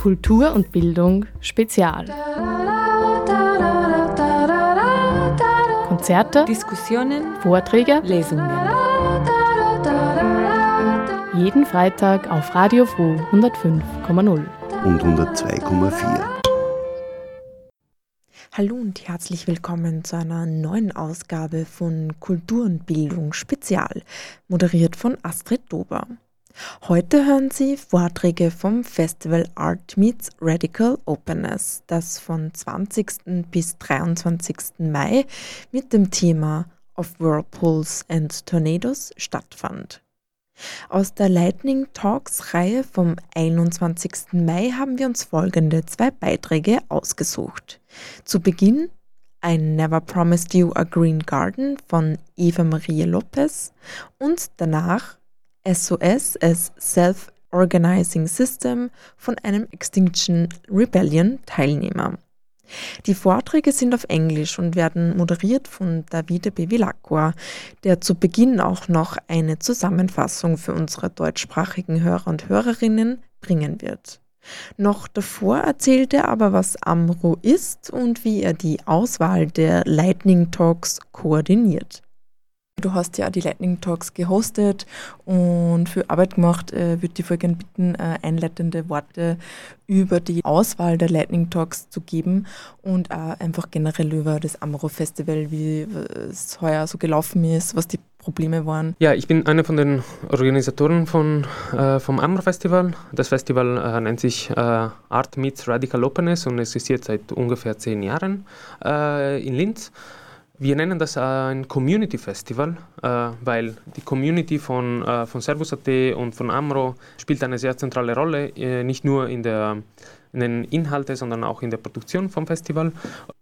Kultur und Bildung Spezial. Konzerte, Diskussionen, Vorträge, Lesungen. jeden Freitag auf Radio Froh 105,0. und 102,4. Hallo und herzlich willkommen zu einer neuen Ausgabe von Kultur und Bildung Spezial, moderiert von Astrid Dober. Heute hören Sie Vorträge vom Festival Art Meets Radical Openness, das von 20. bis 23. Mai mit dem Thema Of Whirlpools and Tornadoes stattfand. Aus der Lightning Talks Reihe vom 21. Mai haben wir uns folgende zwei Beiträge ausgesucht. Zu Beginn I Never Promised You a Green Garden von Eva Marie Lopez und danach SOS as Self-Organizing System von einem Extinction Rebellion Teilnehmer. Die Vorträge sind auf Englisch und werden moderiert von Davide Bevilacqua, der zu Beginn auch noch eine Zusammenfassung für unsere deutschsprachigen Hörer und Hörerinnen bringen wird. Noch davor erzählt er aber, was Amro ist und wie er die Auswahl der Lightning Talks koordiniert. Du hast ja die Lightning Talks gehostet und für Arbeit gemacht. Äh, würde die Folgen bitten, äh, einleitende Worte über die Auswahl der Lightning Talks zu geben und auch einfach generell über das Amro Festival, wie es heuer so gelaufen ist, was die Probleme waren. Ja, ich bin einer von den Organisatoren von, äh, vom Amro Festival. Das Festival äh, nennt sich äh, Art Meets Radical Openness und existiert seit ungefähr zehn Jahren äh, in Linz. Wir nennen das ein Community Festival, äh, weil die Community von, äh, von Servus.at und von Amro spielt eine sehr zentrale Rolle, äh, nicht nur in, der, in den Inhalten, sondern auch in der Produktion vom Festival.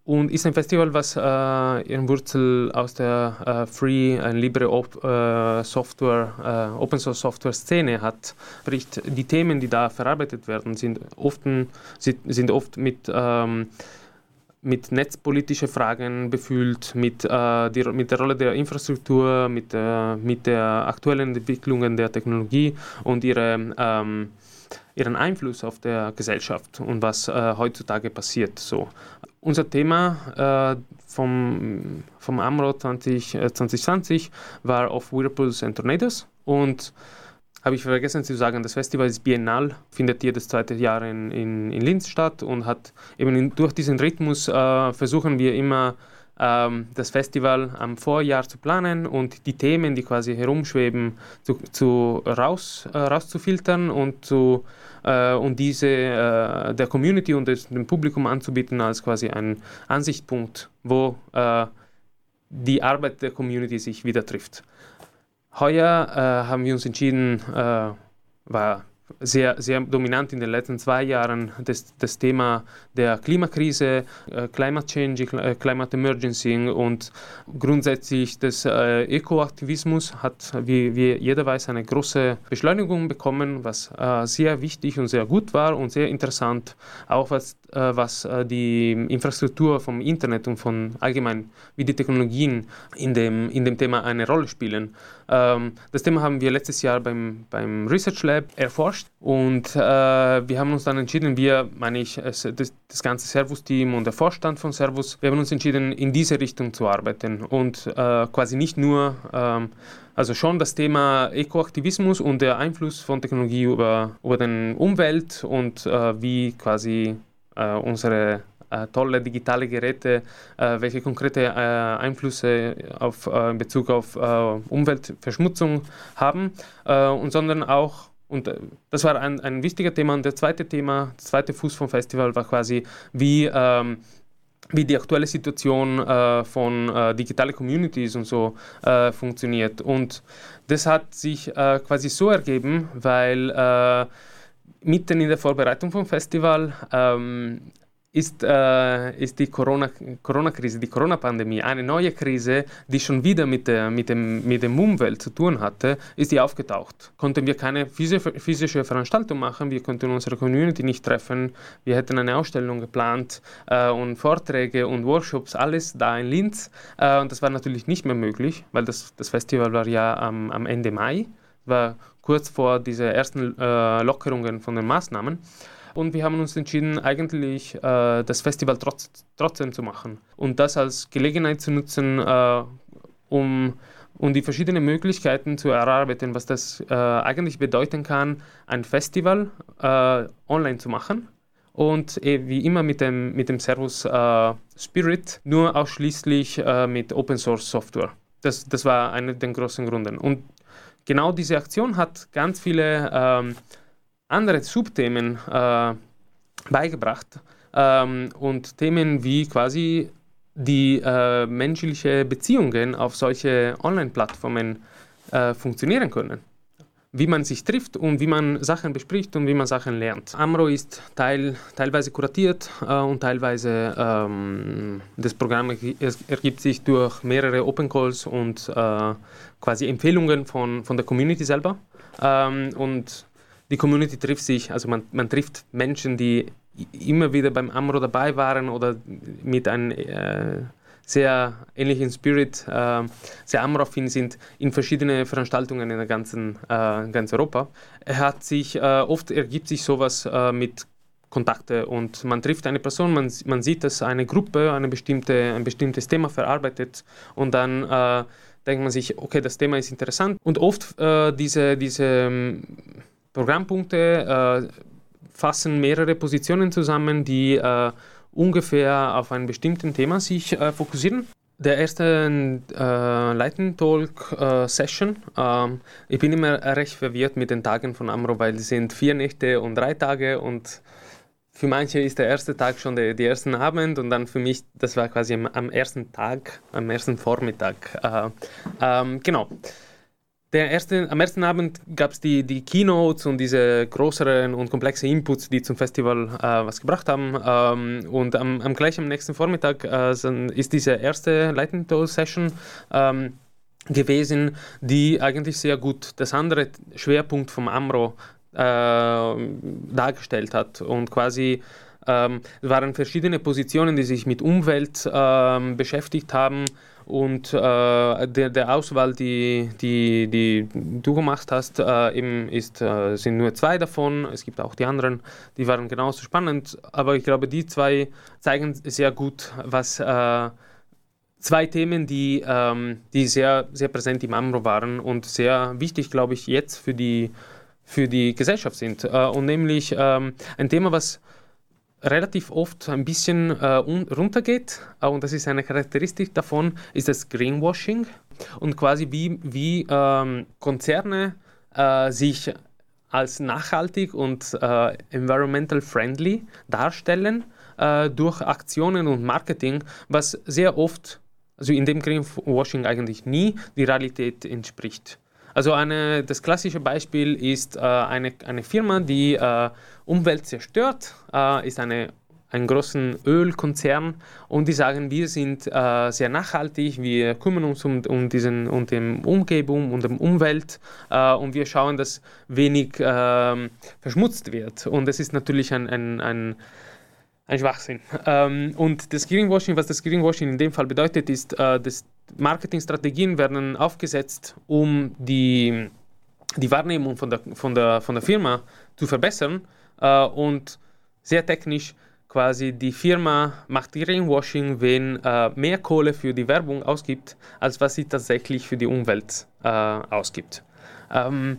Und ist ein Festival, was ihren Wurzel aus der Free and Libre Software, Open Source Software Szene hat. Sprich, die Themen, die da verarbeitet werden, sind oft, sind oft mit ähm, mit netzpolitischen Fragen befüllt, mit, äh, die, mit der Rolle der Infrastruktur, mit, äh, mit der aktuellen Entwicklungen der Technologie und ihre, ähm, ihren Einfluss auf der Gesellschaft und was äh, heutzutage passiert. So. Unser Thema äh, vom, vom AMRO 20, 2020 war Of Whirlpools and Tornadoes und habe ich vergessen zu sagen, das Festival ist biennal, findet jedes zweite Jahr in, in, in Linz statt und hat eben in, durch diesen Rhythmus äh, versuchen wir immer ähm, das Festival am Vorjahr zu planen und die Themen, die quasi herumschweben, zu, zu raus, äh, rauszufiltern und, zu, äh, und diese äh, der Community und des, dem Publikum anzubieten als quasi ein Ansichtspunkt, wo äh, die Arbeit der Community sich wieder trifft. Heuer äh, haben wir uns entschieden, äh, war sehr, sehr dominant in den letzten zwei Jahren das, das Thema der Klimakrise, äh, Climate Change, äh, Climate Emergency und grundsätzlich des äh, Ökoaktivismus hat, wie, wie jeder weiß, eine große Beschleunigung bekommen, was äh, sehr wichtig und sehr gut war und sehr interessant, auch was, äh, was äh, die Infrastruktur vom Internet und von allgemein, wie die Technologien in dem, in dem Thema eine Rolle spielen. Ähm, das Thema haben wir letztes Jahr beim, beim Research Lab erforscht und äh, wir haben uns dann entschieden, wir, meine ich, das, das ganze Servus-Team und der Vorstand von Servus, wir haben uns entschieden, in diese Richtung zu arbeiten. Und äh, quasi nicht nur, ähm, also schon das Thema Ekoaktivismus und der Einfluss von Technologie über, über den Umwelt und äh, wie quasi äh, unsere äh, tolle digitale Geräte, äh, welche konkrete äh, Einflüsse auf, äh, in Bezug auf äh, Umweltverschmutzung haben, und sondern auch und das war ein, ein wichtiger Thema. Und das zweite Thema, das zweite Fuß vom Festival war quasi, wie, ähm, wie die aktuelle Situation äh, von äh, digitalen Communities und so äh, funktioniert. Und das hat sich quasi so ergeben, weil mitten in der Vorbereitung vom Festival ähm, ist, äh, ist die Corona-Krise, Corona die Corona-Pandemie, eine neue Krise, die schon wieder mit der, mit, dem, mit dem Umwelt zu tun hatte, ist die aufgetaucht. Konnten wir keine physische Veranstaltung machen, wir konnten unsere Community nicht treffen, wir hätten eine Ausstellung geplant äh, und Vorträge und Workshops, alles da in Linz. Äh, und das war natürlich nicht mehr möglich, weil das, das Festival war ja am, am Ende Mai, war kurz vor dieser ersten äh, Lockerungen von den Maßnahmen. Und wir haben uns entschieden, eigentlich äh, das Festival trotz, trotzdem zu machen und das als Gelegenheit zu nutzen, äh, um, um die verschiedenen Möglichkeiten zu erarbeiten, was das äh, eigentlich bedeuten kann, ein Festival äh, online zu machen und eh, wie immer mit dem, mit dem Servus äh, Spirit nur ausschließlich äh, mit Open Source Software. Das, das war einer der großen Gründe. Und genau diese Aktion hat ganz viele ähm, andere Subthemen äh, beigebracht ähm, und Themen wie quasi die äh, menschliche Beziehungen auf solche Online-Plattformen äh, funktionieren können wie man sich trifft und wie man Sachen bespricht und wie man Sachen lernt. Amro ist teil, teilweise kuratiert äh, und teilweise ähm, das Programm ergibt sich durch mehrere Open Calls und äh, quasi Empfehlungen von, von der Community selber. Ähm, und die Community trifft sich, also man, man trifft Menschen, die immer wieder beim Amro dabei waren oder mit einem äh, sehr ähnlich in Spirit, äh, sehr amraffin sind in verschiedene Veranstaltungen in der ganzen, äh, ganz Europa. Er hat sich, äh, oft ergibt sich sowas äh, mit Kontakte und man trifft eine Person, man, man sieht, dass eine Gruppe eine bestimmte, ein bestimmtes Thema verarbeitet und dann äh, denkt man sich, okay, das Thema ist interessant und oft diese, diese ähm, Programmpunkte fassen mehrere Positionen zusammen, die ungefähr auf ein bestimmtes Thema sich äh, fokussieren. Der erste äh, Lightning Talk äh, Session. Ähm, ich bin immer recht verwirrt mit den Tagen von Amro, weil es sind vier Nächte und drei Tage und für manche ist der erste Tag schon der, der erste Abend und dann für mich, das war quasi am, am ersten Tag, am ersten Vormittag. Äh, ähm, genau. Der erste, am ersten Abend gab es die, die Keynotes und diese größeren und komplexen Inputs, die zum Festival äh, was gebracht haben. Ähm, und am, am gleich am nächsten Vormittag äh, ist diese erste Lightning Session ähm, gewesen, die eigentlich sehr gut das andere Schwerpunkt vom AMRO äh, dargestellt hat und quasi ähm, waren verschiedene Positionen, die sich mit Umwelt ähm, beschäftigt haben und äh, der, der Auswahl, die, die, die du gemacht hast, äh, eben ist, äh, sind nur zwei davon. Es gibt auch die anderen, die waren genauso spannend. Aber ich glaube, die zwei zeigen sehr gut, was äh, zwei Themen, die, ähm, die sehr, sehr präsent im AMRO waren und sehr wichtig, glaube ich, jetzt für die, für die Gesellschaft sind. Äh, und nämlich ähm, ein Thema, was relativ oft ein bisschen äh, runtergeht, und das ist eine Charakteristik davon, ist das Greenwashing und quasi wie, wie ähm, Konzerne äh, sich als nachhaltig und äh, environmental friendly darstellen äh, durch Aktionen und Marketing, was sehr oft, also in dem Greenwashing eigentlich nie, die Realität entspricht. Also eine, das klassische Beispiel ist äh, eine, eine Firma, die äh, Umwelt zerstört, äh, ist eine einen großen Ölkonzern und die sagen, wir sind äh, sehr nachhaltig, wir kümmern uns um, um, diesen, um die Umgebung und um die Umwelt äh, und wir schauen, dass wenig äh, verschmutzt wird. Und das ist natürlich ein, ein, ein, ein Schwachsinn. Ähm, und das Greenwashing, was das Greenwashing in dem Fall bedeutet, ist, äh, dass Marketingstrategien werden aufgesetzt, um die, die Wahrnehmung von der, von, der, von der Firma zu verbessern äh, und sehr technisch quasi die Firma macht Greenwashing, wenn äh, mehr Kohle für die Werbung ausgibt, als was sie tatsächlich für die Umwelt äh, ausgibt. Ähm,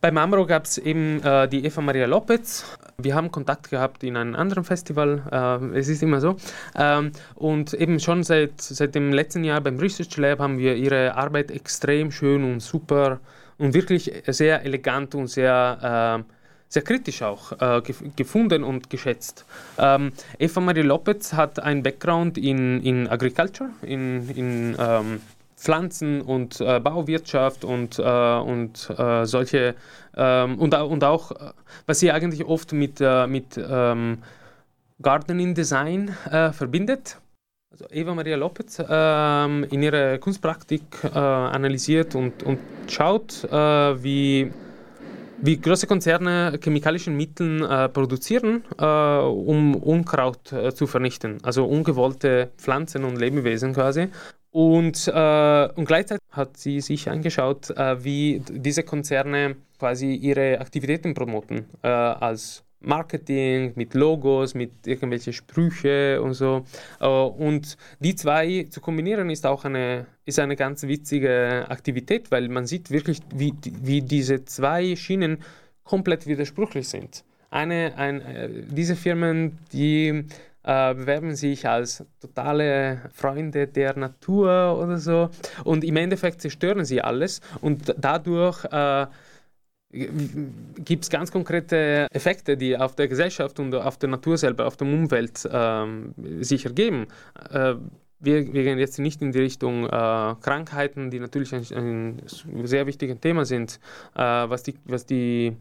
bei Mamro gab es eben äh, die Eva Maria Lopez. Wir haben Kontakt gehabt in einem anderen Festival, äh, es ist immer so. Ähm, und eben schon seit, seit dem letzten Jahr beim Research Lab haben wir ihre Arbeit extrem schön und super und wirklich sehr elegant und sehr, äh, sehr kritisch auch äh, gefunden und geschätzt. Ähm, Eva Maria Lopez hat einen Background in, in Agriculture, in, in ähm, Pflanzen- und äh, Bauwirtschaft und, äh, und äh, solche ähm, und, und auch, äh, was sie eigentlich oft mit, äh, mit ähm, Gardening Design äh, verbindet. Also Eva Maria Lopez ähm, in ihrer Kunstpraktik analysiert und, und schaut, wie wie große Konzerne chemikalischen Mitteln äh, produzieren, äh, um Unkraut äh, zu vernichten, also ungewollte Pflanzen und Lebewesen quasi. Und, äh, und gleichzeitig hat sie sich angeschaut, äh, wie diese Konzerne quasi ihre Aktivitäten promoten, äh, als Marketing, mit Logos, mit irgendwelchen Sprüche und so. Äh, und die zwei zu kombinieren ist auch eine, ist eine ganz witzige Aktivität, weil man sieht wirklich, wie, wie diese zwei Schienen komplett widersprüchlich sind. Eine, ein, äh, diese Firmen, die äh, bewerben sich als totale Freunde der Natur oder so und im Endeffekt zerstören sie alles und dadurch äh, gibt es ganz konkrete Effekte, die auf der Gesellschaft und auf der Natur selber, auf der Umwelt ähm, sich ergeben. Äh, wir, wir, gehen jetzt nicht in die Richtung äh, Krankheiten, die natürlich ein, ein, sehr wichtiges Thema sind, äh, was die, was die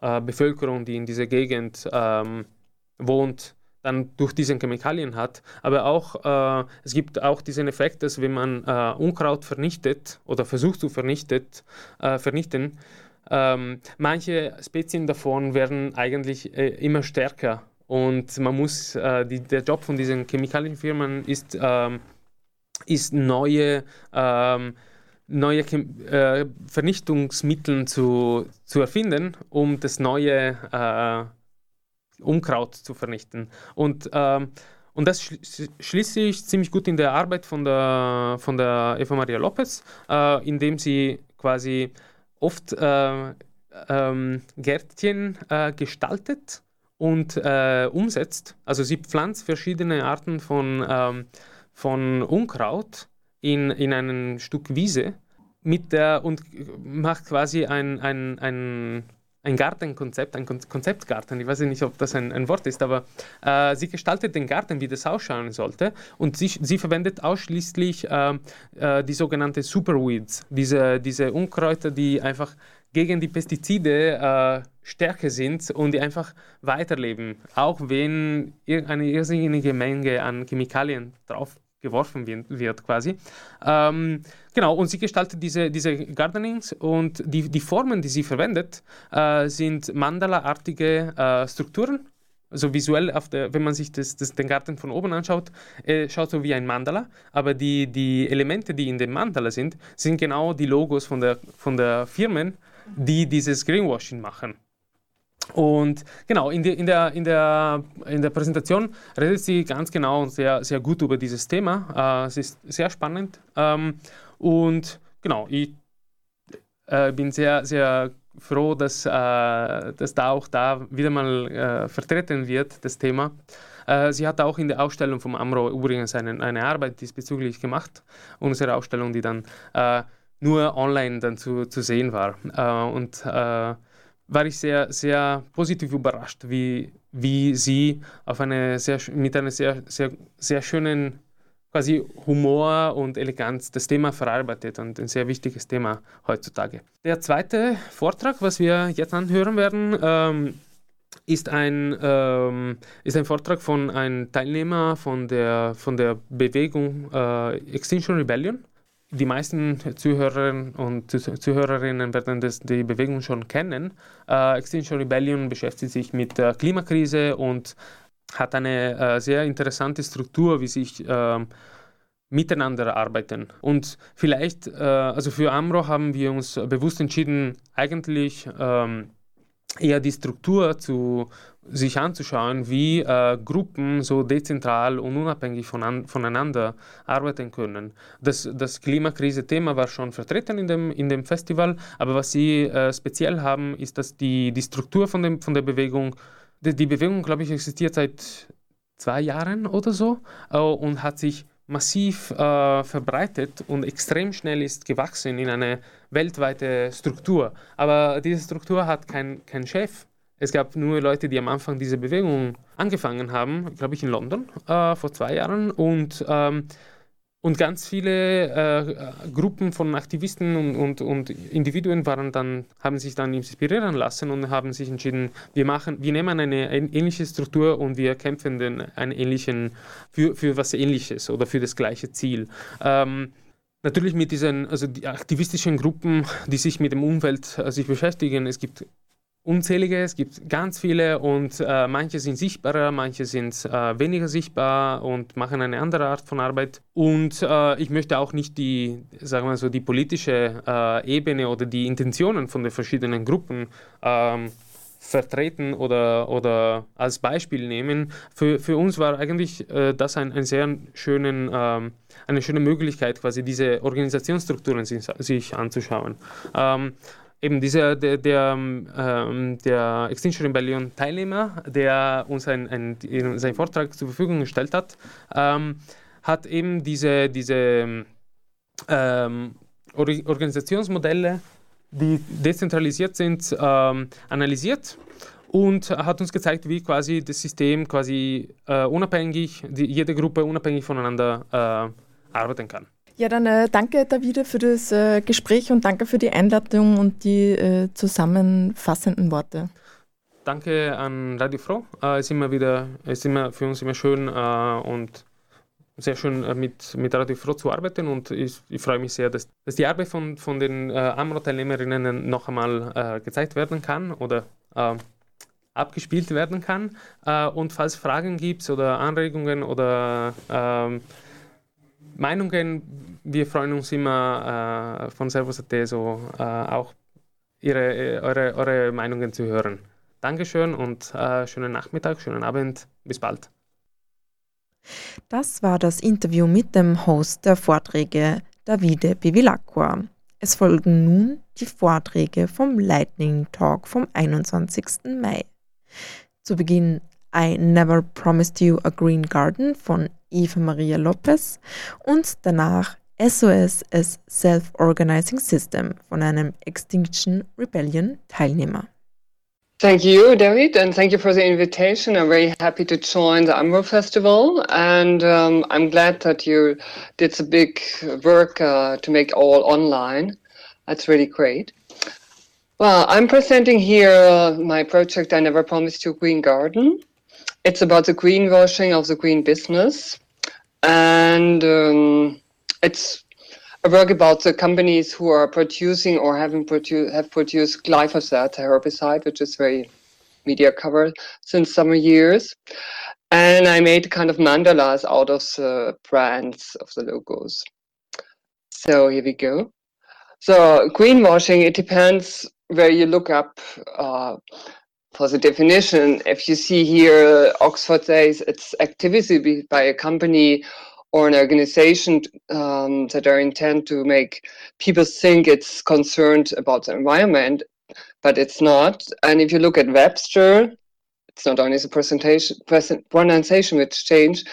äh, Bevölkerung, die in dieser Gegend ähm, wohnt, dann durch diese Chemikalien hat. Aber auch, äh, es gibt auch diesen Effekt, dass wenn man äh, Unkraut vernichtet oder versucht zu vernichtet, vernichten, ähm, manche Spezien davon werden eigentlich äh, immer stärker und man muss, äh, die, der Job von diesen Chemikalienfirmen ist, ähm, ist neue, ähm, neue äh, Vernichtungsmittel zu, zu erfinden, um das neue äh, Unkraut zu vernichten. Und ähm, und das schließt sich ziemlich gut in der Arbeit von der, von der Eva Maria Lopez, äh, indem sie quasi oft äh, ähm, Gärtchen äh, gestaltet und äh, umsetzt. Also sie pflanzt verschiedene Arten von, ähm, von Unkraut in, in ein Stück Wiese mit der, und macht quasi ein, ein, ein ein Gartenkonzept, ein Konzeptgarten. Ich weiß nicht, ob das ein, ein Wort ist, aber äh, sie gestaltet den Garten, wie das ausschauen sollte. Und sie, sie verwendet ausschließlich äh, äh, die sogenannten Superweeds, diese, diese Unkräuter, die einfach gegen die Pestizide äh, stärker sind und die einfach weiterleben, auch wenn eine irrsinnige Menge an Chemikalien drauf geworfen wird, quasi. Ähm, genau, und sie gestaltet diese, diese Gardenings und die, die Formen, die sie verwendet, äh, sind Mandala-artige äh, Strukturen. Also visuell, der, wenn man sich das, das, den Garten von oben anschaut, äh, schaut so wie ein Mandala, aber die, die Elemente, die in dem Mandala sind, sind genau die Logos von der, von der Firmen, die dieses Greenwashing machen. Und genau, in, die, in, der, in, der, in der Präsentation redet sie ganz genau und sehr, sehr gut über dieses Thema. Äh, es ist sehr spannend. Ähm, und genau, ich äh, bin sehr, sehr froh, dass, äh, dass da auch da wieder mal äh, vertreten wird, das Thema. Äh, sie hat auch in der Ausstellung vom AMRO übrigens eine, eine Arbeit diesbezüglich gemacht. Unsere Ausstellung, die dann äh, nur online dann zu, zu sehen war. und war ich sehr, sehr positiv überrascht, wie, wie sie auf eine sehr, mit einem sehr, sehr, sehr schönen quasi Humor und Eleganz das Thema verarbeitet und ein sehr wichtiges Thema heutzutage. Der zweite Vortrag, was wir jetzt anhören werden, ähm, ist ein, ähm, ist ein Vortrag von einem Teilnehmer von der, von der Bewegung äh, Extinction Rebellion die meisten Zuhörerinnen und Zuhörerinnen werden das, die Bewegung schon kennen. Äh, Extinction Rebellion beschäftigt sich mit der Klimakrise und hat eine äh, sehr interessante Struktur, wie sich äh, miteinander arbeiten. Und vielleicht, äh, also für Amro haben wir uns bewusst entschieden, eigentlich ähm, eher die Struktur zu sich anzuschauen, wie äh, Gruppen so dezentral und unabhängig von voneinander arbeiten können. Das, das Klimakrise-Thema war schon vertreten in dem, in dem Festival, aber was sie äh, speziell haben, ist, dass die, die Struktur von, dem, von der Bewegung, die, die Bewegung, glaube ich, existiert seit zwei Jahren oder so äh, und hat sich massiv äh, verbreitet und extrem schnell ist gewachsen in eine weltweite Struktur. Aber diese Struktur hat keinen kein Chef es gab nur Leute, die am Anfang diese Bewegung angefangen haben, glaube ich in London äh, vor zwei Jahren und ähm, und ganz viele äh, Gruppen von Aktivisten und, und, und, Individuen waren dann, haben sich dann inspirieren lassen und haben sich entschieden, wir machen, wir nehmen eine ähnliche Struktur und wir kämpfen den, einen ähnlichen, für, für was Ähnliches oder für das gleiche Ziel. Ähm, natürlich mit diesen, also die aktivistischen Gruppen, die sich mit dem Umwelt äh, sich beschäftigen. Es gibt unzählige, es gibt ganz viele und äh, manche sind sichtbarer, manche sind äh, weniger sichtbar und machen eine andere Art von Arbeit. Und äh, ich möchte auch nicht die, sagen wir so, die politische äh, Ebene oder die Intentionen von den verschiedenen Gruppen ähm, vertreten oder, oder als Beispiel nehmen. Für, für uns war eigentlich äh, das ein, ein sehr schönen, ähm, eine schöne Möglichkeit, quasi diese Organisationsstrukturen sich, sich anzuschauen. Ähm, eben dieser, der, der, ähm, der Extinction Rebellion Teilnehmer, der uns ein, ein, seinen Vortrag zur Verfügung gestellt hat, ähm, hat eben diese, diese ähm, Organisationsmodelle, die dezentralisiert sind, ähm, analysiert und hat uns gezeigt, wie quasi das System quasi äh, unabhängig, die, jede Gruppe unabhängig voneinander äh, arbeiten kann. Ja, dann äh, danke Davide für das äh, Gespräch und danke für die Einladung und die äh, zusammenfassenden Worte. Danke an Radio Froh. Äh, es ist immer wieder, es ist immer für uns immer schön äh, und sehr schön äh, mit, mit Radio Froh zu arbeiten und ich, ich freue mich sehr, dass, dass die Arbeit von, von den äh, AMRO-Teilnehmerinnen noch einmal gezeigt werden kann oder abgespielt werden kann. und falls Fragen gibt oder Anregungen oder ähm, Meinungen, wir freuen uns immer äh, von Servus.at so äh, auch ihre, eure, eure Meinungen zu hören. Dankeschön und äh, schönen Nachmittag, schönen Abend, bis bald. Das war das Interview mit dem Host der Vorträge, Davide Bevilacqua. Es folgen nun die Vorträge vom Lightning Talk vom 21. Mai. Zu Beginn I Never Promised You a Green Garden von Eva Maria Lopez und danach SOS as Self-Organizing System von einem Extinction Rebellion Teilnehmer. Thank you, David, and thank you for the invitation. I'm very happy to join the AMRO Festival, and um, I'm glad that you did the big work uh, to make all online. That's really great. Well, I'm presenting here uh, my project I Never Promised You Green Garden. It's about the greenwashing of the green business, and um, it's a work about the companies who are producing or having produ- have produced glyphosate, herbicide, which is very media covered since some years. And I made kind of mandalas out of the brands of the logos. So here we go. So greenwashing, it depends where you look up. Uh, for the definition, if you see here, Oxford says it's activity by a company or an organization um, that are intent to make people think it's concerned about the environment, but it's not. And if you look at Webster, it's not only the presentation, present, pronunciation which changed,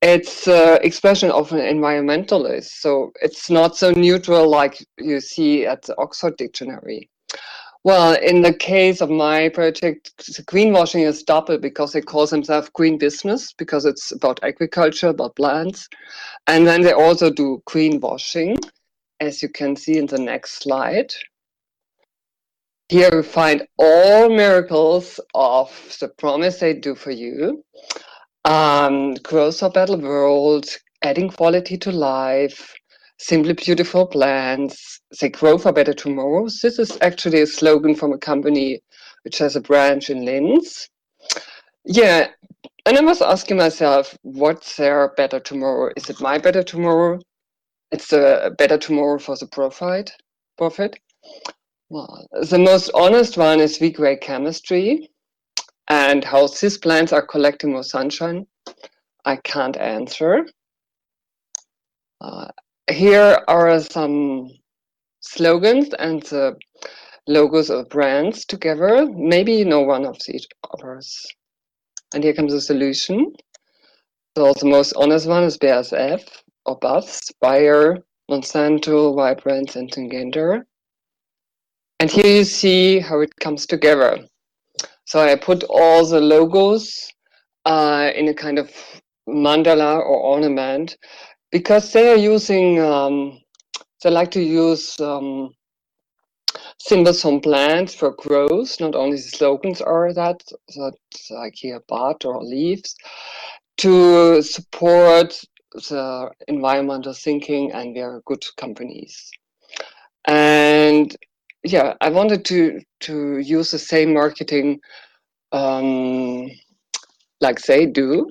it's uh, expression of an environmentalist. So it's not so neutral like you see at the Oxford Dictionary. Well, in the case of my project, greenwashing is double because they call themselves green business because it's about agriculture, about plants. And then they also do greenwashing, as you can see in the next slide. Here we find all miracles of the promise they do for you. Um, growth for better world, adding quality to life, simply beautiful plants. They grow for better tomorrows. This is actually a slogan from a company which has a branch in Linz. Yeah, and I was asking myself, what's their better tomorrow? Is it my better tomorrow? It's a better tomorrow for the profit. Profit. Well, the most honest one is V-Gray chemistry and how these plants are collecting more sunshine. I can't answer. Uh, here are some slogans and the logos of brands together. Maybe you know one of these others. And here comes the solution. So the most honest one is BASF or BASF, Bayer, Monsanto, Vibrance, and Syngenta. And here you see how it comes together. So I put all the logos uh, in a kind of mandala or ornament because they are using, um, they like to use um, symbols from plants for growth. Not only slogans are that, that like here, bud or leaves, to support the environmental thinking and we are good companies. And yeah, I wanted to to use the same marketing um, like they do.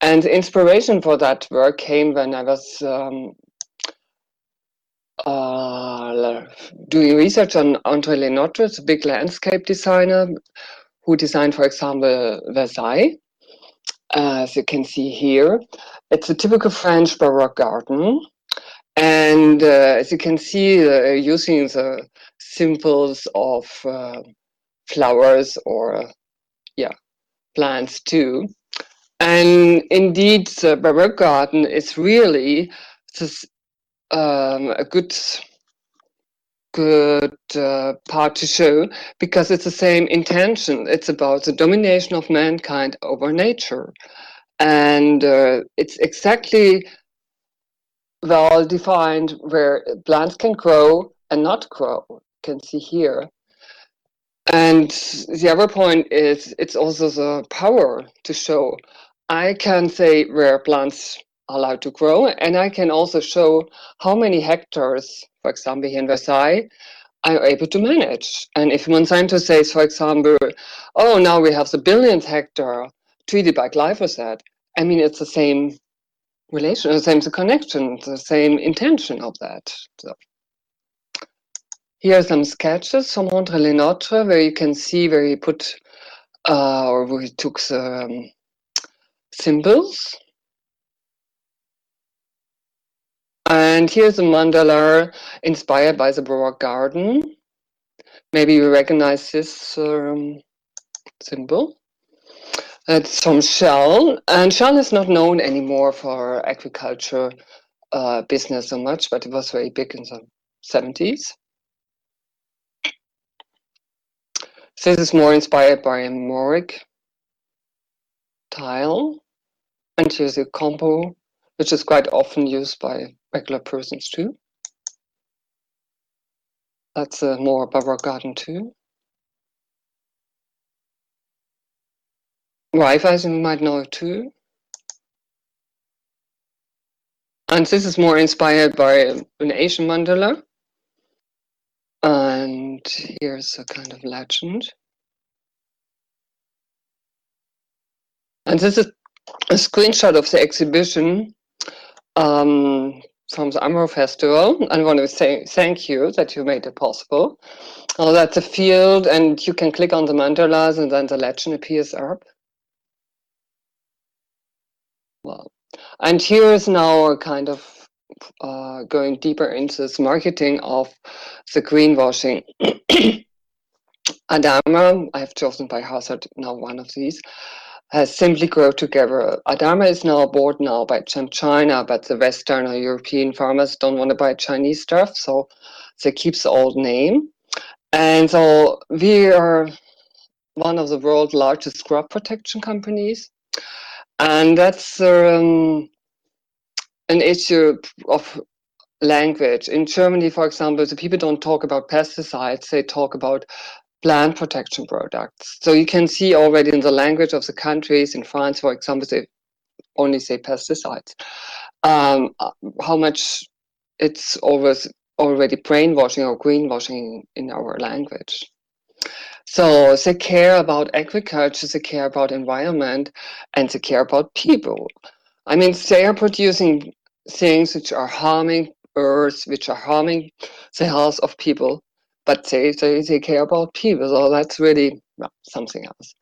And inspiration for that work came when I was um, uh, doing research on André Le Nôtre, a big landscape designer who designed, for example, Versailles. As you can see here, it's a typical French Baroque garden. And uh, as you can see, uh, using the symbols of uh, flowers or, yeah, plants too. And indeed, the Baroque garden is really this, um, a good good uh, part to show because it's the same intention. It's about the domination of mankind over nature. And uh, it's exactly well defined where plants can grow and not grow. You can see here. And the other point is it's also the power to show. I can say where plants are allowed to grow, and I can also show how many hectares, for example, here in Versailles, I'm able to manage. And if Monsanto says, for example, oh, now we have the billionth hectare treated by glyphosate, I mean, it's the same relation, the same connection, the same intention of that. So. Here are some sketches from André Le Nôtre where you can see where he put uh, or where he took the um, symbols. And here's a mandala inspired by the Baroque garden. Maybe you recognize this um, symbol. It's from Shell, and Shell is not known anymore for agriculture uh, business so much, but it was very big in the 70s. This is more inspired by a Mauric tile. And here's a combo, which is quite often used by regular persons too. That's uh, a more Baroque garden too. Wi-Fi, you might know too. And this is more inspired by an Asian mandala. And here's a kind of legend. And this is a screenshot of the exhibition um, from the Amro Festival. I want to say thank you that you made it possible. Oh, that's a field, and you can click on the mandalas, and then the legend appears up. Well, and here is now a kind of uh, going deeper into this marketing of the greenwashing. Adama, I have chosen by hazard now one of these, has simply grow together. Adama is now bought now by China, but the Western or European farmers don't want to buy Chinese stuff, so they keep the old name. And so we are one of the world's largest crop protection companies. And that's um, an issue of language. In Germany, for example, the people don't talk about pesticides, they talk about plant protection products. So you can see already in the language of the countries, in France, for example, they only say pesticides, um, how much it's always already brainwashing or greenwashing in our language. So they care about agriculture, they care about environment, and they care about people. I mean, they are producing things which are harming earth, which are harming the health of people, but they, they, they care about people. So that's really well, something else.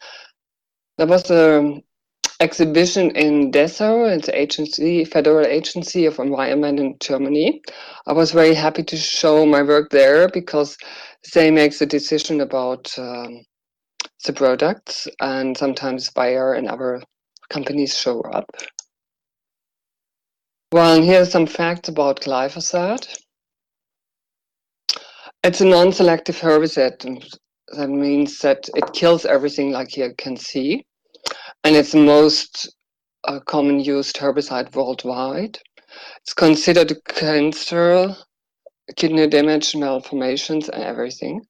There was an exhibition in Dessau, it's agency, Federal Agency of Environment in Germany. I was very happy to show my work there because they make the decision about um, the products and sometimes Bayer and other companies show up. Well, and here are some facts about glyphosate. It's a non-selective herbicide. That means that it kills everything like you can see. And it's the most uh, common used herbicide worldwide. It's considered cancer, kidney damage, malformations, and everything.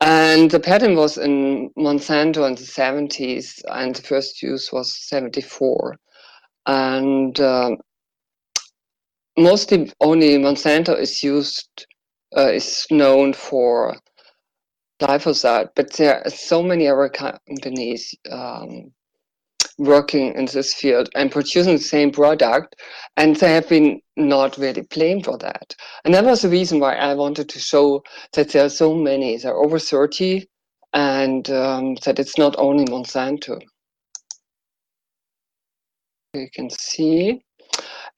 And the patent was in Monsanto in the 70s, and the first use was 74. And um, mostly only Monsanto is used, uh, is known for glyphosate, but there are so many other companies um, working in this field and producing the same product, and they have been not really blamed for that. And that was the reason why I wanted to show that there are so many, there are over 30, and um, that it's not only Monsanto. You can see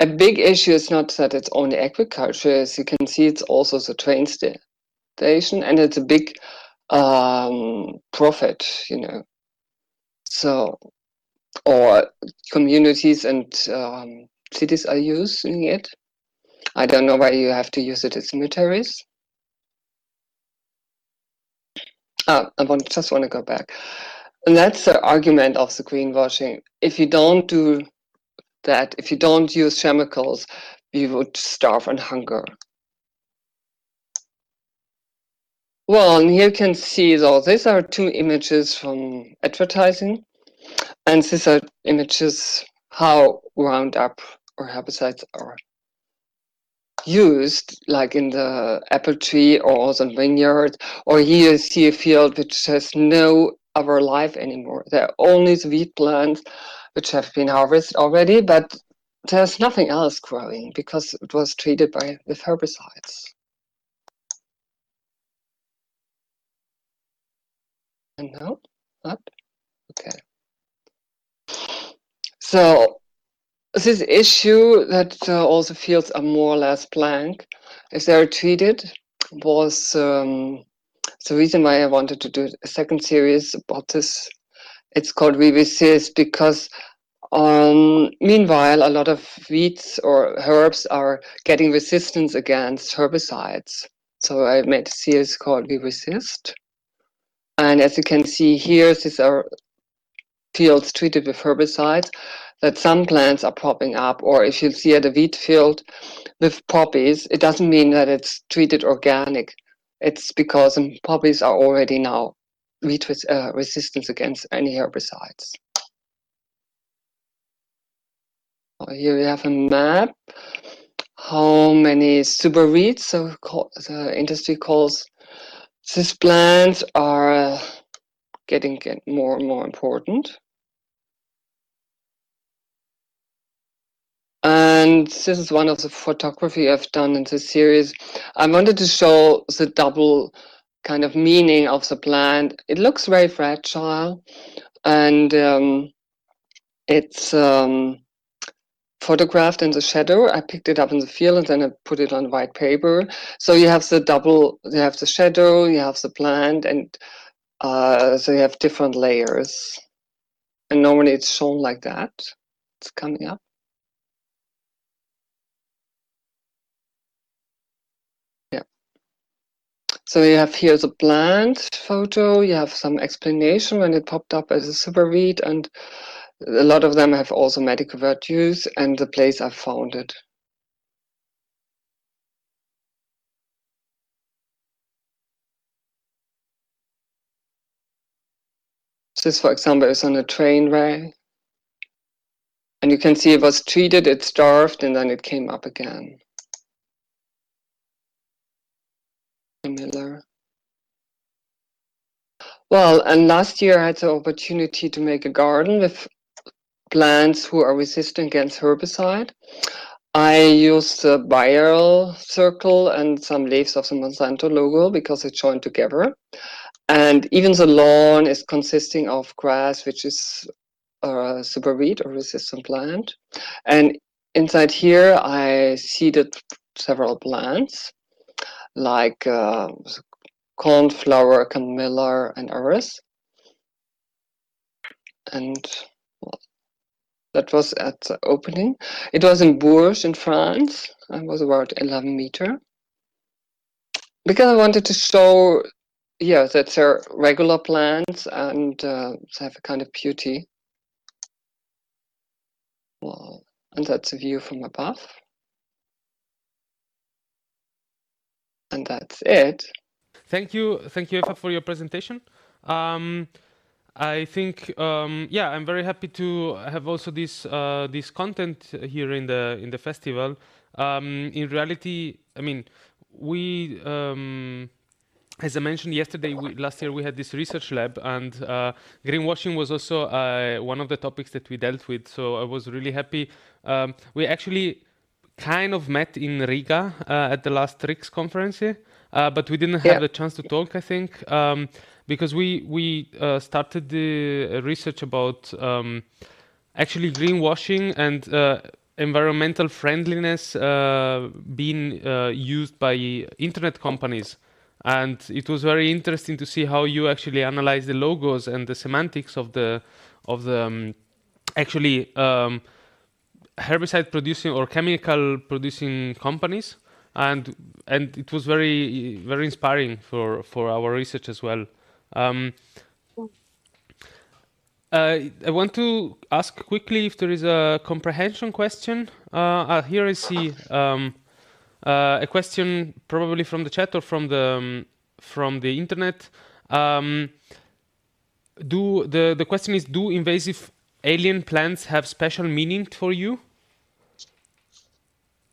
a big issue is not that it's only agriculture. As you can see, it's also the train station, and it's a big um, profit, you know. So, or communities and um, cities are using it. I don't know why you have to use it as cemeteries. Ah, I want, just want to go back. And that's the argument of the greenwashing. If you don't do that, if you don't use chemicals, you would starve and hunger. Well, and here you can see, though, these are two images from advertising, and these are images how Roundup or herbicides are used, like in the apple tree or in vineyard, or here you see a field which has no other life anymore. There are only the wheat plants which have been harvested already, but there's nothing else growing because it was treated by with herbicides. And no, not okay. So this issue that uh, all the fields are more or less blank, if they're treated, was um, the reason why I wanted to do a second series about this. It's called Resist because um, meanwhile, a lot of weeds or herbs are getting resistance against herbicides. So I made a series called We Resist. And as you can see here, these are fields treated with herbicides that some plants are popping up, or if you see at a wheat field with poppies, it doesn't mean that it's treated organic. It's because poppies are already now res uh, resistance against any herbicides. Here we have a map. How many super weeds, so the industry calls these plants, are getting get more and more important. And this is one of the photography I've done in this series. I wanted to show the double kind of meaning of the plant. It looks very fragile and um, it's um, photographed in the shadow. I picked it up in the field and then I put it on white paper. So you have the double, you have the shadow, you have the plant, and uh, so you have different layers. And normally it's shown like that. It's coming up. So you have here the plant photo, you have some explanation when it popped up as a super weed, and a lot of them have also medical virtues and the place I found it. This, for example, is on a train rail. And you can see it was treated, it starved, and then it came up again. Miller. Well, and last year I had the opportunity to make a garden with plants who are resistant against herbicide. I used the Bayer circle and some leaves of the Monsanto logo because it's joined together. And even the lawn is consisting of grass, which is a super weed or resistant plant. And inside here, I seeded several plants like uh, cornflower, camilla, and iris. And that was at the opening. It was in Bourges in France. It was about 11 meter. Because I wanted to show, yeah, that they're regular plants and uh, they have a kind of beauty. Well, and that's a view from above. And that's it. Thank you, thank you, Eva, for your presentation. Um, I think, um, yeah, I'm very happy to have also this uh, this content here in the in the festival. Um, in reality, I mean, we um, as I mentioned yesterday, we, last year we had this research lab, and uh, greenwashing was also uh, one of the topics that we dealt with. So I was really happy. Um, we actually kind of met in Riga uh, at the last RIXC conference, uh, but we didn't have yeah. the chance to talk. I think um, because we we uh, started the research about um, actually greenwashing and uh, environmental friendliness being used by internet companies and it was very interesting to see how you actually analyze the logos and the semantics of the of the um, actually um, herbicide producing or chemical producing companies and and it was very very inspiring for for our research as well um, uh, I want to ask quickly if there is a comprehension question. Uh, uh, here I see um, uh, a question probably from the chat or from the um, from the internet. Um, do the the question is do invasive alien plants have special meaning for you?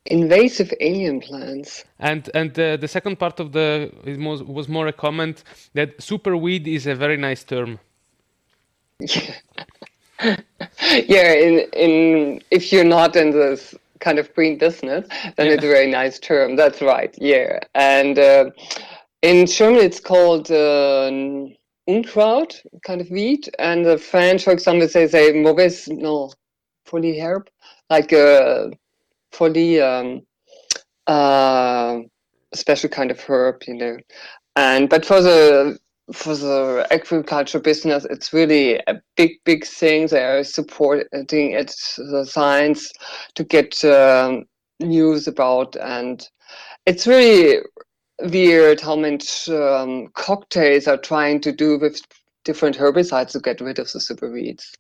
Invasive alien plants. And and the the second part of the was was more a comment that superweed is a very nice term. Yeah. yeah, in in if you're not in this kind of green business, then yeah. it's a very nice term. That's right. Yeah, and uh, in German it's called uh, Unkraut, kind of weed, and the French, for example, they say mauvaise no, folie herb, like a uh, folie, um, uh, special kind of herb, you know. And but for the for the agriculture business, it's really a big, big thing. They are supporting it, the science to get um, news about, and it's really weird how much um, cocktails are trying to do with different herbicides to get rid of the super weeds.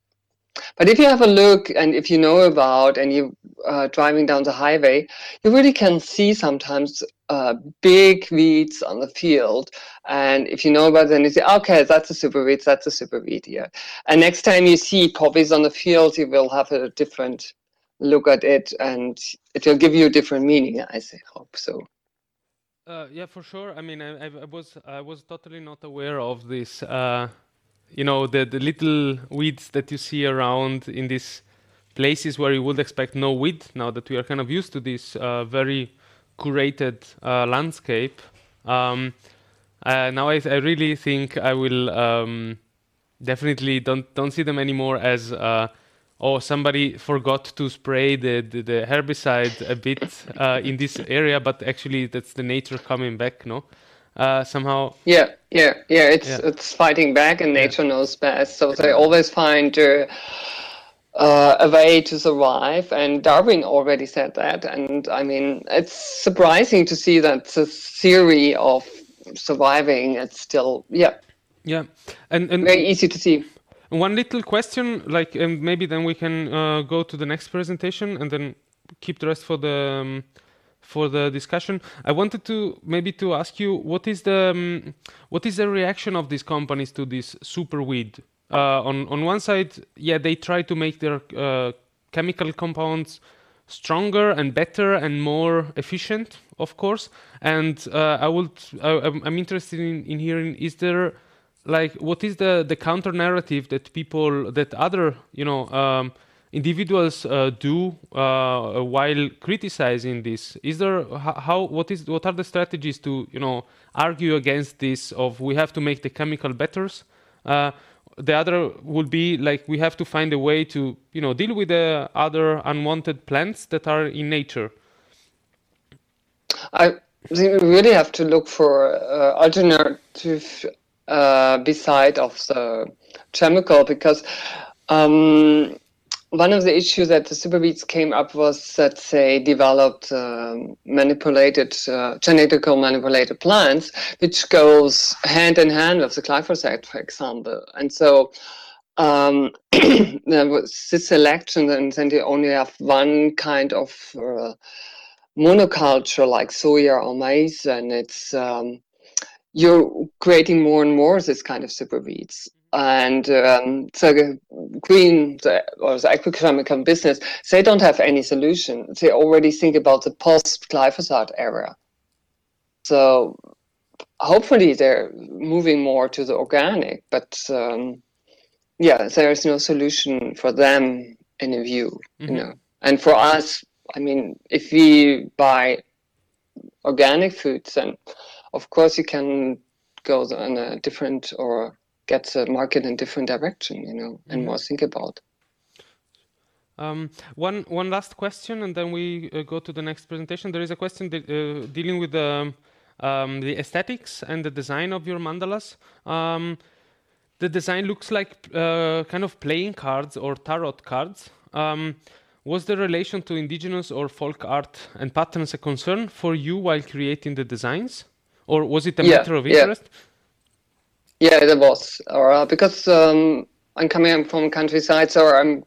But if you have a look and if you know about and you are uh, driving down the highway, you really can see sometimes uh, big weeds on the field. And if you know about them, you say, okay, that's a super weed, that's a super weed here. And next time you see poppies on the field, you will have a different look at it and it will give you a different meaning, I say, hope so. Uh, yeah, for sure. I mean, I, I, was I was totally not aware of this. Uh, you know, the the little weeds that you see around in these places where you would expect no weed. Now that we are kind of used to this uh, very curated uh, landscape. Um, uh, now I, I, really think I will um, definitely don't don't see them anymore as uh, oh somebody forgot to spray the, the, the herbicide a bit uh, in this area, but actually that's the nature coming back, no? Uh, somehow. Yeah, yeah, yeah. It's yeah. it's fighting back, and nature yeah. knows best. So they always find. Uh, uh, a way to survive. And Darwin already said that. And I mean, it's surprising to see that the theory of surviving, it's still, yeah. Yeah. And, and very easy to see. One little question, like, and maybe then we can uh, go to the next presentation and then keep the rest for the. Um, for the discussion. I wanted to maybe to ask you what is the um, what is the reaction of these companies to this super weed uh, on on one side, yeah, they try to make their uh, chemical compounds stronger and better and more efficient, of course. And uh, I would, I, am interested in, in hearing: is there like what is the the counter narrative that people that other you know um, individuals uh, do uh, while criticizing this? Is there how what is what are the strategies to you know argue against this of we have to make the chemical better uh, the other would be like we have to find a way to you know deal with the other unwanted plants that are in nature. I we really have to look for uh, alternative uh, beside of the chemical because um, one of the issues that the superweeds came up was that they developed um, manipulated, uh, genetically manipulated plants, which goes hand in hand with the glyphosate, for example. And so um, there was this selection, and then they only have one kind of uh, monoculture like soya or maize, and it's um, you're creating more and more this kind of superweeds and um, so green the, or the agrochemical business they don't have any solution they already think about the post glyphosate era so hopefully they're moving more to the organic, but um, yeah, there is no solution for them in a view, mm-hmm. you know. And for us, I mean, if we buy organic foods, then of course you can go in a different or get the market in different direction, you know, and mm-hmm. more think about. Um, one one last question, and then we uh, go to the next presentation. There is a question that, uh, dealing with the um, the aesthetics and the design of your mandalas. Um, the design looks like uh, kind of playing cards or tarot cards. Um, was the relation to indigenous or folk art and patterns a concern for you while creating the designs, or was it a yeah, matter of interest? Yeah, yeah it was, or uh, because um, I'm coming from countryside, so I'm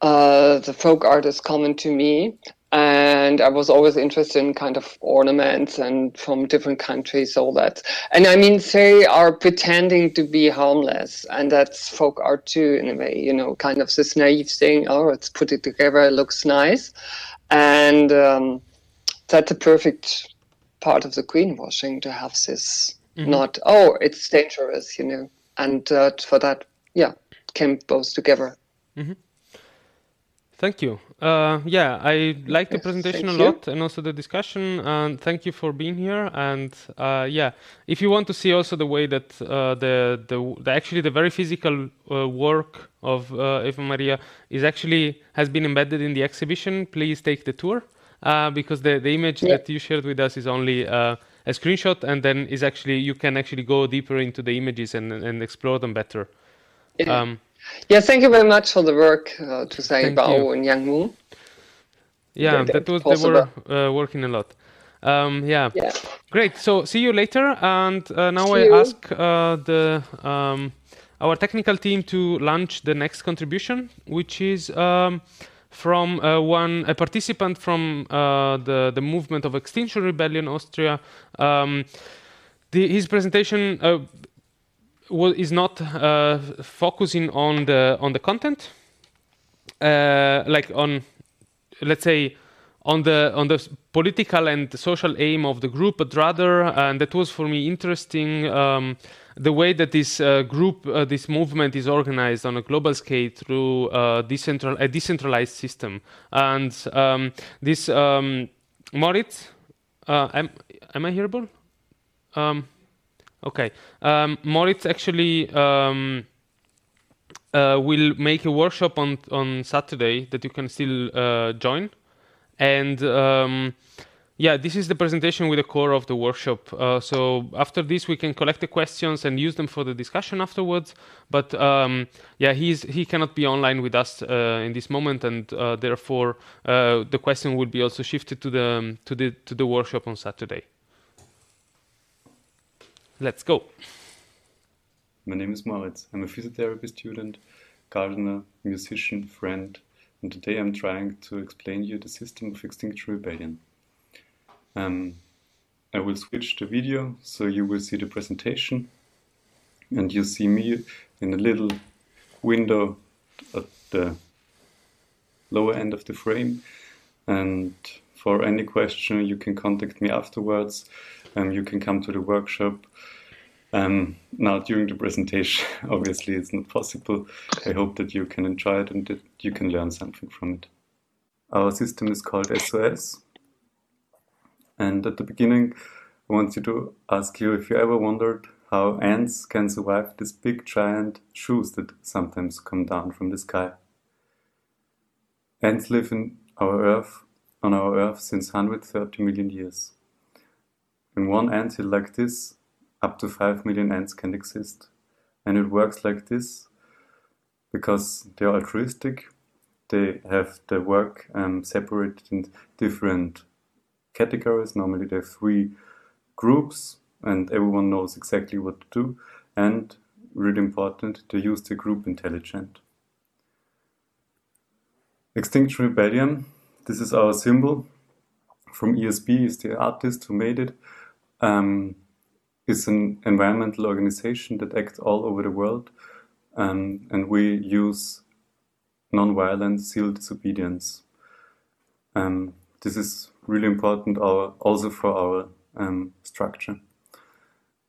uh, the folk art is common to me, and I was always interested in kind of ornaments and from different countries, all that. And I mean, they are pretending to be harmless, and that's folk art too, in a way. You know, kind of this naive thing. Oh, let's put it together. It looks nice, and um, that's a perfect part of the greenwashing to have this. Mm-hmm. Not oh, it's dangerous, you know, and uh, for that, yeah, came both together. Mm-hmm. Thank you. Uh, yeah, I like the presentation thank a lot you. and also the discussion. And thank you for being here. And uh, yeah, if you want to see also the way that uh, the, the, the actually the very physical uh, work of uh, Eva Maria is actually has been embedded in the exhibition, please take the tour uh, because the the image yeah. that you shared with us is only a screenshot, and then is actually you can actually go deeper into the images and and explore them better. Yeah. Um, yeah, thank you very much for the work uh, to say Bao and Yang Mu. Yeah, that was they were uh, working a lot. Um, yeah. yeah. great. So see you later. And uh, now see I you. ask uh, the um, our technical team to launch the next contribution, which is um, from uh, one a participant from uh, the the movement of Extinction Rebellion Austria. Um, the, his presentation was, is not uh, focusing on the on the content, uh, like on let's say on the on the political and social aim of the group, but rather, and that was for me interesting, um, the way that this uh, group, uh, this movement is organized on a global scale through uh, decentral a decentralized system, and um, this um, Moritz, uh, am am I hearable? Um, Okay. Um, Moritz actually um, uh, will make a workshop on on Saturday that you can still uh, join, and um, yeah, this is the presentation with the core of the workshop. Uh, so after this, we can collect the questions and use them for the discussion afterwards. But um, yeah, he's he cannot be online with us uh, in this moment, and uh, therefore uh, the question will be also shifted to the to the to the workshop on Saturday. Let's go. My name is Moritz. I'm a physiotherapy student, gardener, musician, friend, and today I'm trying to explain you the system of Extinction Rebellion. Um, I will switch the video so you will see the presentation and you see me in a little window at the lower end of the frame and for any question you can contact me afterwards um, you can come to the workshop. Um, now, during the presentation, obviously, it's not possible. I hope that you can enjoy it and that you can learn something from it. Our system is called SOS. And at the beginning, I want you to ask you if you ever wondered how ants can survive these big giant shoes that sometimes come down from the sky. Ants live in our Earth, on our Earth since 130 million years. In one anthill like this, up to 5 million ants can exist. And it works like this because they're altruistic, they have their work um, separated in different categories. Normally, they have three groups, and everyone knows exactly what to do. And really important, they use the group intelligent. Extinction Rebellion, this is our symbol. From ESP is the artist who made it um, is an environmental organization that acts all over the world, um, and we use non-violent civil disobedience. Um, this is really important our, also for our um, structure.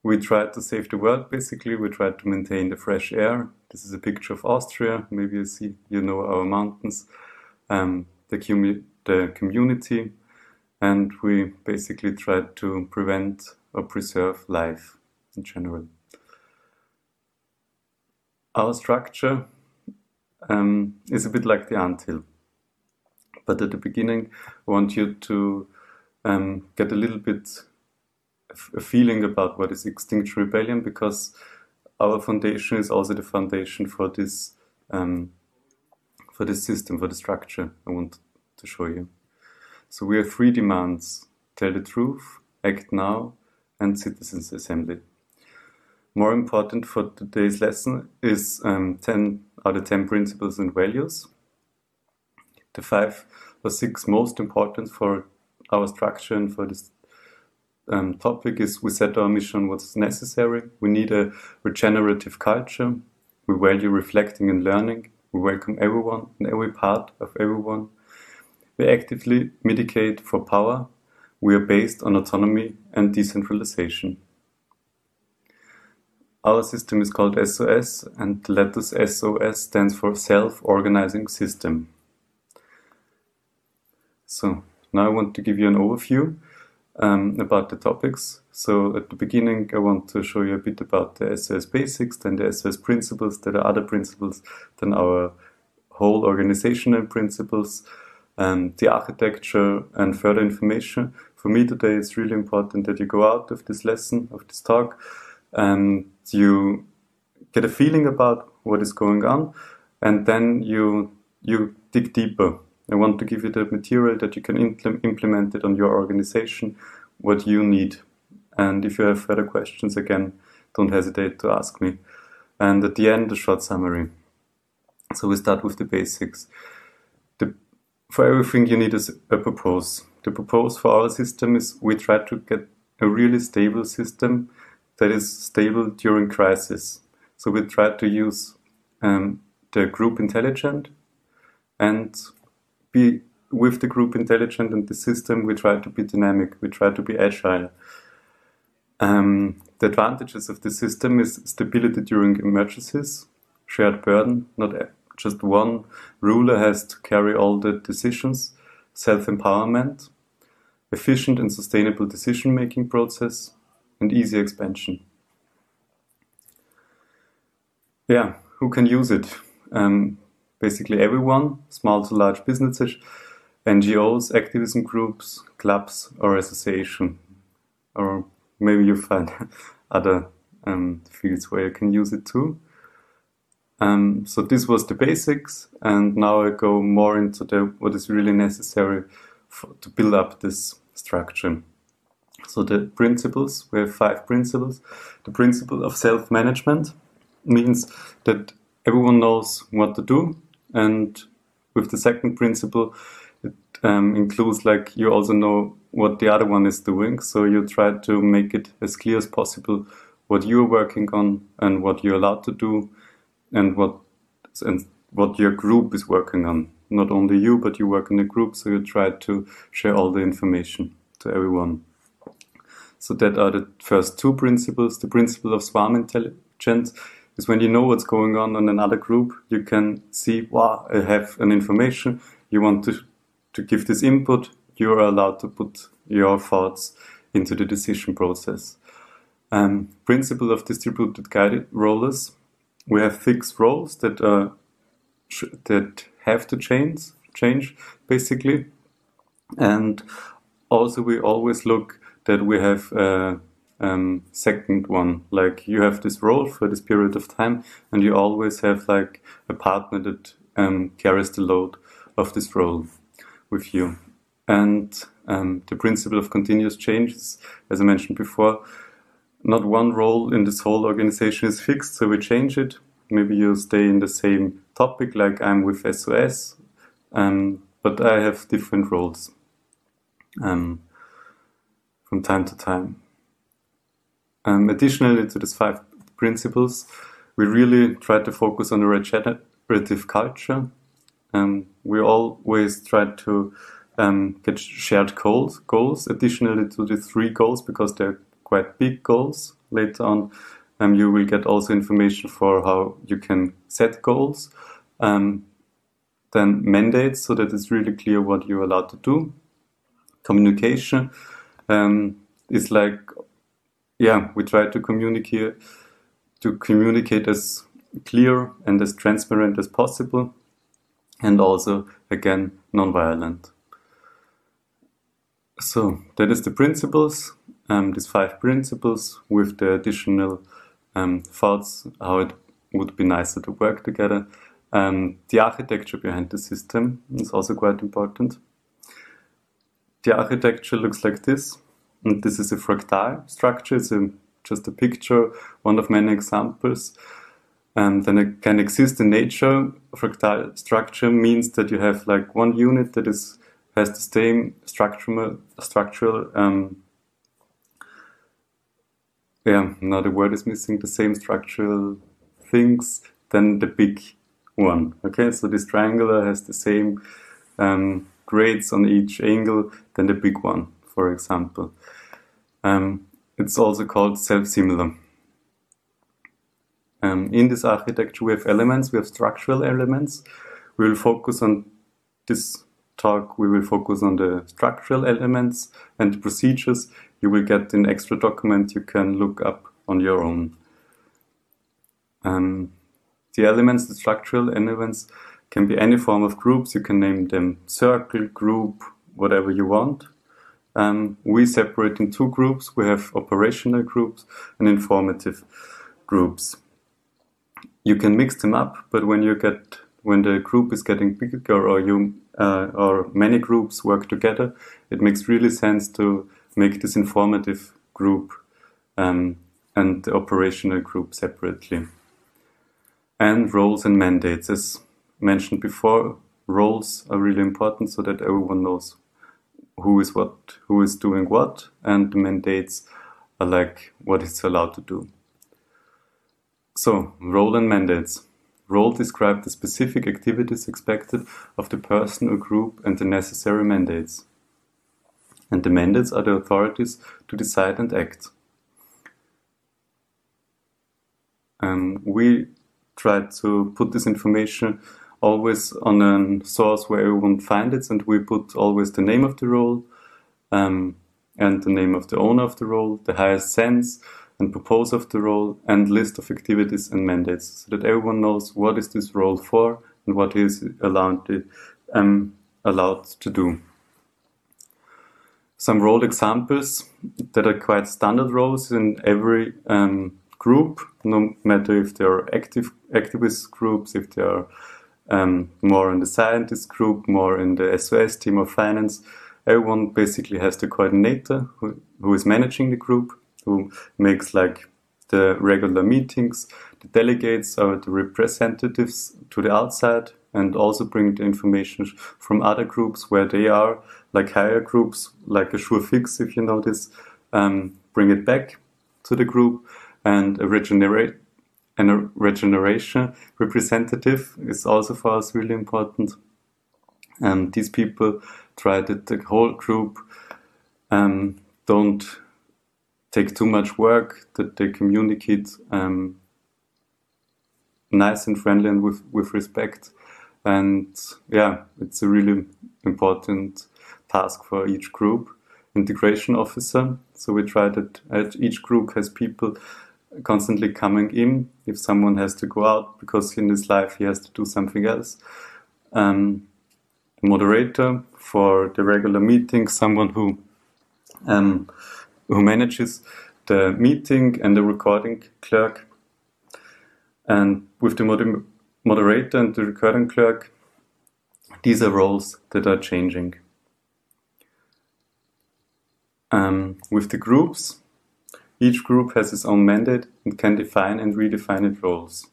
we try to save the world basically. We try to maintain the fresh air. This is a picture of Austria. Maybe you see, you know our mountains, um, the, the community, and we basically try to prevent or preserve life in general. Our structure um, is a bit like the anthill. But at the beginning, I want you to um, get a little bit a feeling about what is Extinction Rebellion because our foundation is also the foundation for this um, for this system, for the structure I want to show you. So we have three demands: tell the truth, act now, and citizens assembly. More important for today's lesson is um, 10 out of 10 principles and values. The five or six most important for our structure and for this um, topic is we set our mission what's necessary. We need a regenerative culture. We value reflecting and learning. We welcome everyone and every part of everyone. We actively mitigate for power. We are based on autonomy and decentralization. Our system is called SOS, and the letters SOS stands for Self-Organizing System. So now I want to give you an overview um, about the topics. So at the beginning, I want to show you a bit about the SOS basics, then the SOS principles, then the other principles, then our whole organizational principles, um, the architecture, and further information. For me today, it's really important that you go out of this lesson, of this talk, and you get a feeling about what is going on, and then you you dig deeper. I want to give you the material that you can impl implement it on your organization, what you need. And if you have further questions, again, don't hesitate to ask me. And at the end, a short summary. So we start with the basics. The, for everything, you need a, a purpose. The purpose for our system is we try to get a really stable system that is stable during crisis. So we try to use um, the group intelligent and be with the group intelligent and the system. We try to be dynamic. We try to be agile. Um, the advantages of the system is stability during emergencies, shared burden, not just one ruler has to carry all the decisions, self-empowerment, efficient and sustainable decision-making process, and easy expansion. Yeah, who can use it? Um, basically everyone, small to large businesses, NGOs, activism groups, clubs, or association. Or maybe you find other um, fields where you can use it too. Um, so this was the basics, and now I go more into the what is really necessary for, to build up this structure. So the principles, we have five principles. The principle of self-management means that everyone knows what to do. And with the second principle, it um, includes like you also know what the other one is doing. So you try to make it as clear as possible what you're working on and what you're allowed to do and what and what your group is working on. Not only you, but you work in a group, so you try to share all the information to everyone. So that are the first two principles. The principle of swarm intelligence is when you know what's going on in another group, you can see, wow, I have an information. You want to, to give this input. You are allowed to put your thoughts into the decision process. Um, principle of distributed guided rollers. We have fixed roles that are that have to change, change basically, and also we always look that we have a um, second one. Like you have this role for this period of time, and you always have like a partner that um, carries the load of this role with you. And um, the principle of continuous changes, as I mentioned before, not one role in this whole organization is fixed, so we change it. Maybe you stay in the same topic, like I'm with SOS, um, but I have different roles. Um, from time to time. Um, additionally to these five principles, we really try to focus on a regenerative culture. Um, we always try to um, get shared goals, goals, additionally to the three goals, because they're quite big goals. later on. Um, you will get also information for how you can set goals, um, then mandates so that it's really clear what you're allowed to do. Communication um, is like, yeah, we try to communicate to communicate as clear and as transparent as possible, and also again non-violent. So that is the principles, um, these five principles with the additional um, thoughts how it would be nicer to work together. Um, the architecture behind the system is also quite important. The architecture looks like this, and this is a fractal structure. It's a, just a picture, one of many examples. And then it can exist in nature. Fractal structure means that you have like one unit that is has the same structural, structural um, yeah, now the word is missing, the same structural things than the big one. Okay, so this triangular has the same um, grades on each angle than the big one, for example. Um, it's also called self-similar. Um, in this architecture, we have elements, we have structural elements. We will focus on this talk, we will focus on the structural elements and procedures you will get an extra document you can look up on your own. Um, the elements, the structural elements, can be any form of groups. You can name them circle, group, whatever you want. Um, we separate in two groups. We have operational groups and informative groups. You can mix them up, but when you get when the group is getting bigger or you uh, or many groups work together, it makes really sense to make this informative group um, and the operational group separately. And roles and mandates, as mentioned before, roles are really important so that everyone knows who is what, who is doing what, and the mandates are like what is allowed to do. So, role and mandates. Role describe the specific activities expected of the person or group and the necessary mandates. And the mandates are the authorities to decide and act. Um, we try to put this information always on a source where everyone finds it, and we put always the name of the role um, and the name of the owner of the role, the highest sense, and purpose of the role and list of activities and mandates so that everyone knows what is this role for and what is allowed to, um, allowed to do. Some role examples that are quite standard roles in every um, group, no matter if they are active activist groups, if they are um, more in the scientist group, more in the SOS team or finance. Everyone basically has the coordinator who, who is managing the group who makes like the regular meetings. The delegates are the representatives to the outside and also bring the information from other groups where they are, like higher groups, like a sure fix if you this, um, bring it back to the group and a regenerate and a regeneration representative is also for us really important. And these people try that the whole group um, don't take too much work, that they communicate um, nice and friendly and with, with respect. And yeah, it's a really important task for each group. Integration officer. So we try that each group has people constantly coming in. If someone has to go out because in his life he has to do something else. Um, moderator for the regular meetings, someone who um, who manages the meeting and the recording clerk. And with the moder moderator and the recording clerk, these are roles that are changing. Um, with the groups, each group has its own mandate and can define and redefine its roles.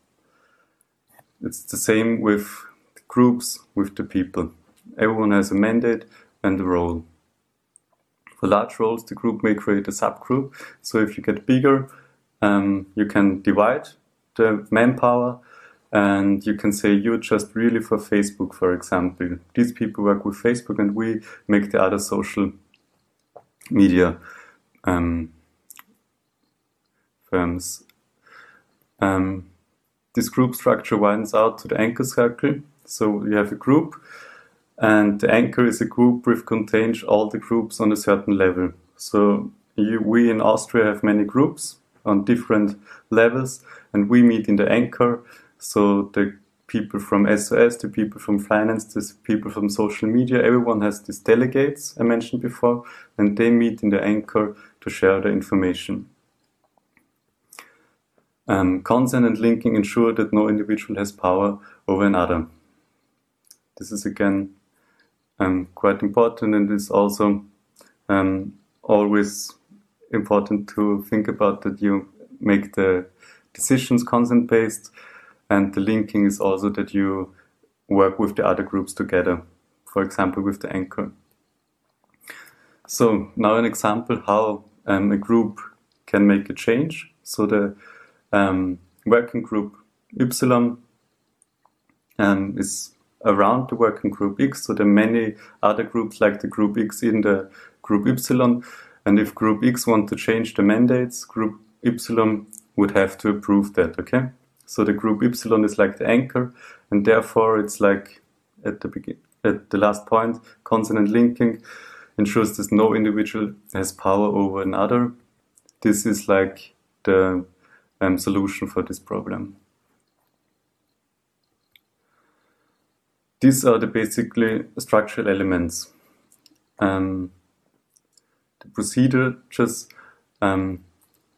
It's the same with groups, with the people. Everyone has a mandate and a role. For large roles, the group may create a subgroup. So if you get bigger, um, you can divide the manpower and you can say you're just really for Facebook, for example. These people work with Facebook and we make the other social media um, um, um, this group structure widens out to the anchor circle. So you have a group, and the anchor is a group which contains all the groups on a certain level. So you, we in Austria have many groups on different levels, and we meet in the anchor. So the people from SOS, the people from finance, the people from social media, everyone has these delegates I mentioned before, and they meet in the anchor to share the information. Um, consent and linking ensure that no individual has power over another. This is again um, quite important and is also um, always important to think about that you make the decisions consent based and the linking is also that you work with the other groups together, for example, with the anchor. So now an example how um, a group can make a change. So the um, working group Y um, is around the working group X, so there are many other groups like the group X in the group Y, and if group X want to change the mandates, group Y would have to approve that, okay? So the group Y is like the anchor, and therefore it's like at the begin at the last point, consonant linking ensures that no individual has power over another. This is like the um, solution for this problem. These are the basically structural elements. Um, the procedures um,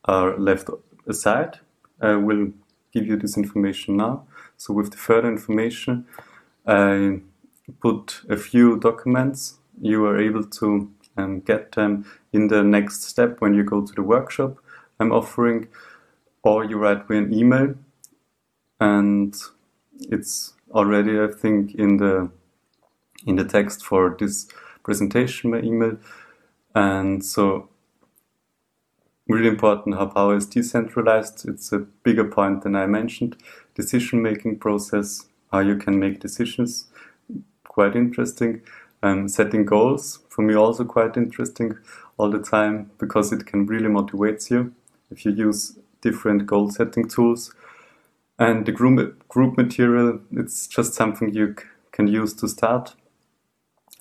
are left aside. I will give you this information now. So with the further information, I put a few documents. You are able to um, get them in the next step when you go to the workshop I'm offering, or you write me an email, and it's already I think in the in the text for this presentation my email, and so really important how power is decentralized. It's a bigger point than I mentioned. Decision making process, how you can make decisions, quite interesting. Um, setting goals, for me also quite interesting all the time because it can really motivate you if you use different goal setting tools. And the group, group material, it's just something you can use to start.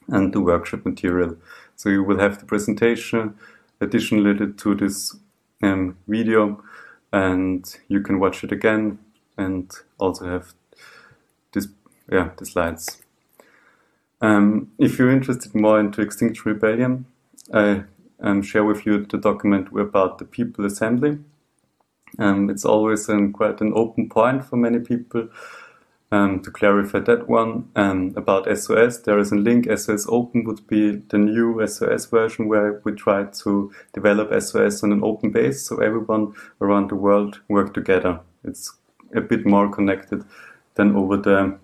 And the workshop material. So you will have the presentation, additionally to this um, video and you can watch it again and also have this yeah the slides um, if you're interested more into extinction rebellion i um, share with you the document about the people assembly um, it's always an, quite an open point for many people um, to clarify that one, um, about SOS, there is a link. SOS Open would be the new SOS version where we try to develop SOS on an open base so everyone around the world work together. It's a bit more connected than over the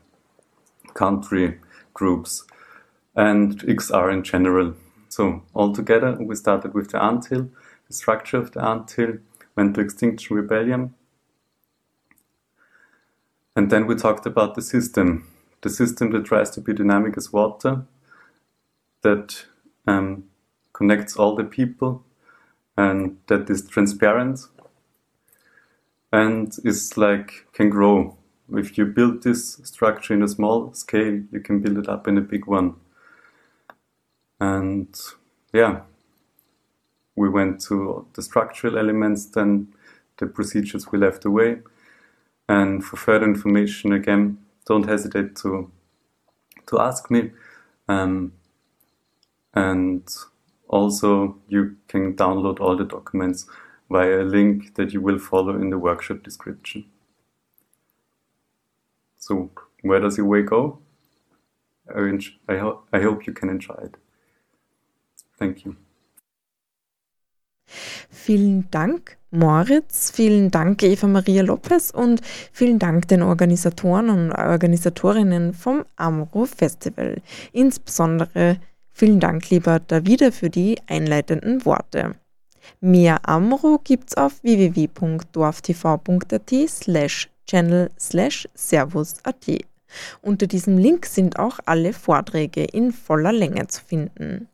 country groups and XR in general. So altogether, we started with the Anthill, the structure of the Anthill, went to Extinction Rebellion, and then we talked about the system, the system that tries to be dynamic as water, that um, connects all the people, and that is transparent, and is like can grow. If you build this structure in a small scale, you can build it up in a big one. And yeah, we went to the structural elements, then the procedures we left away and for further information, again, don't hesitate to to ask me. Um, and also, you can download all the documents via a link that you will follow in the workshop description. So, where does your way go? I, I, ho I hope you can enjoy it. Thank you. Vielen Dank, Moritz. Vielen Dank, Eva Maria Lopez. Und vielen Dank den Organisatoren und Organisatorinnen vom Amro Festival. Insbesondere vielen Dank, lieber Davide, für die einleitenden Worte. Mehr Amro gibt's auf www.dorftv.at slash channel slash servus.at. Unter diesem Link sind auch alle Vorträge in voller Länge zu finden.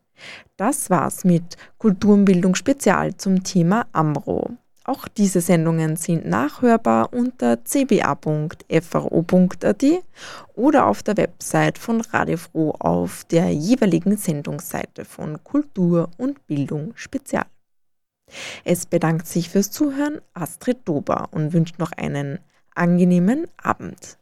Das war's mit Kulturenbildung Spezial zum Thema Amro. Auch diese Sendungen sind nachhörbar unter cba.fro.at oder auf der Website von Radio Froh auf der jeweiligen Sendungsseite von Kultur und Bildung Spezial. Es bedankt sich fürs Zuhören Astrid Dober und wünscht noch einen angenehmen Abend.